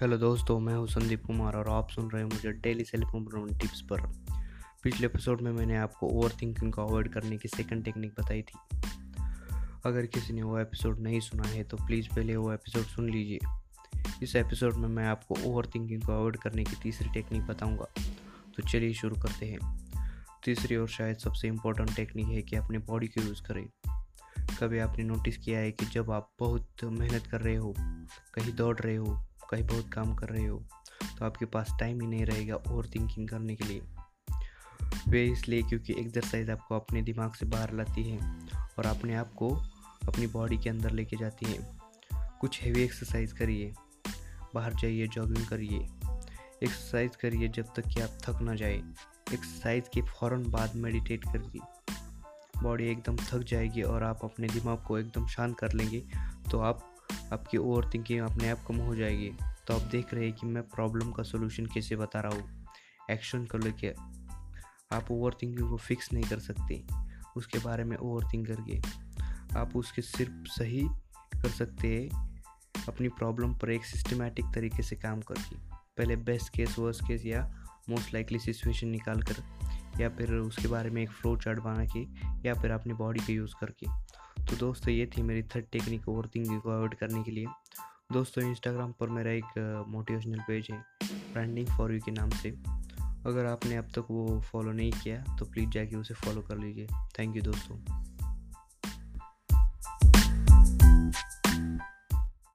Hello दोस्तों, मैं हूँ संदीप कुमार और आप सुन रहे हैं मुझे डेली सेल्फ इम्प्रूवमेंट टिप्स पर। पिछले एपिसोड में मैंने आपको ओवर थिंकिंग को अवॉइड करने की सेकंड टेक्निक बताई थी। अगर किसी ने वो एपिसोड नहीं सुना है तो प्लीज़ पहले वो एपिसोड सुन लीजिए। इस एपिसोड में मैं आपको ओवर थिंकिंग को अवॉइड करने की तीसरी टेक्निक बताऊँगा। तो चलिए शुरू करते हैं। तीसरी और शायद सबसे इम्पोर्टेंट टेक्निक है कि अपनी बॉडी को यूज़ करें। कभी आपने नोटिस किया है कि जब आप बहुत मेहनत कर रहे हो, कहीं दौड़ रहे हो कहीं बहुत काम कर रहे हो तो आपके पास टाइम ही नहीं रहेगा ओवर थिंकिंग करने के लिए। वे इसलिए क्योंकि एक्सरसाइज आपको अपने दिमाग से बाहर लाती है और अपने आप को अपनी बॉडी के अंदर लेके जाती है। कुछ हैवी एक्सरसाइज करिए, बाहर जाइए जॉगिंग करिए। एक्सरसाइज करिए जब तक कि आप थक ना जाए। एक्सरसाइज के फ़ौर बाद मेडिटेट करिए। बॉडी एकदम थक जाएगी और आप अपने दिमाग को एकदम शांत कर लेंगे तो आप आपकी ओवर थिंकिंग अपने आप कम हो जाएगी। तो आप देख रहे हैं कि मैं प्रॉब्लम का सोल्यूशन कैसे बता रहा हूँ। एक्शन को लेके आप ओवर थिंकिंग को फिक्स नहीं कर सकते। उसके बारे में ओवर थिंक करके। आप उसके सिर्फ़ सही कर सकते हैं। अपनी प्रॉब्लम पर एक सिस्टमेटिक तरीके से काम करके। पहले बेस्ट केस वर्स्ट केस या मोस्ट लाइकली सिचुएशन निकाल कर या फिर उसके बारे में एक फ्लो चार्ट बना के या फिर अपनी बॉडी का यूज़ करके। तो दोस्तों ये थी मेरी थर्ड टेक्निक ओवर थिंकिंग को अवॉइड करने के लिए। दोस्तों इंस्टाग्राम पर मेरा एक मोटिवेशनल पेज है ब्रांडिंग फॉर यू के नाम से। अगर आपने अब तक वो फॉलो नहीं किया तो प्लीज़ जाके उसे फॉलो कर लीजिए। थैंक यू दोस्तों।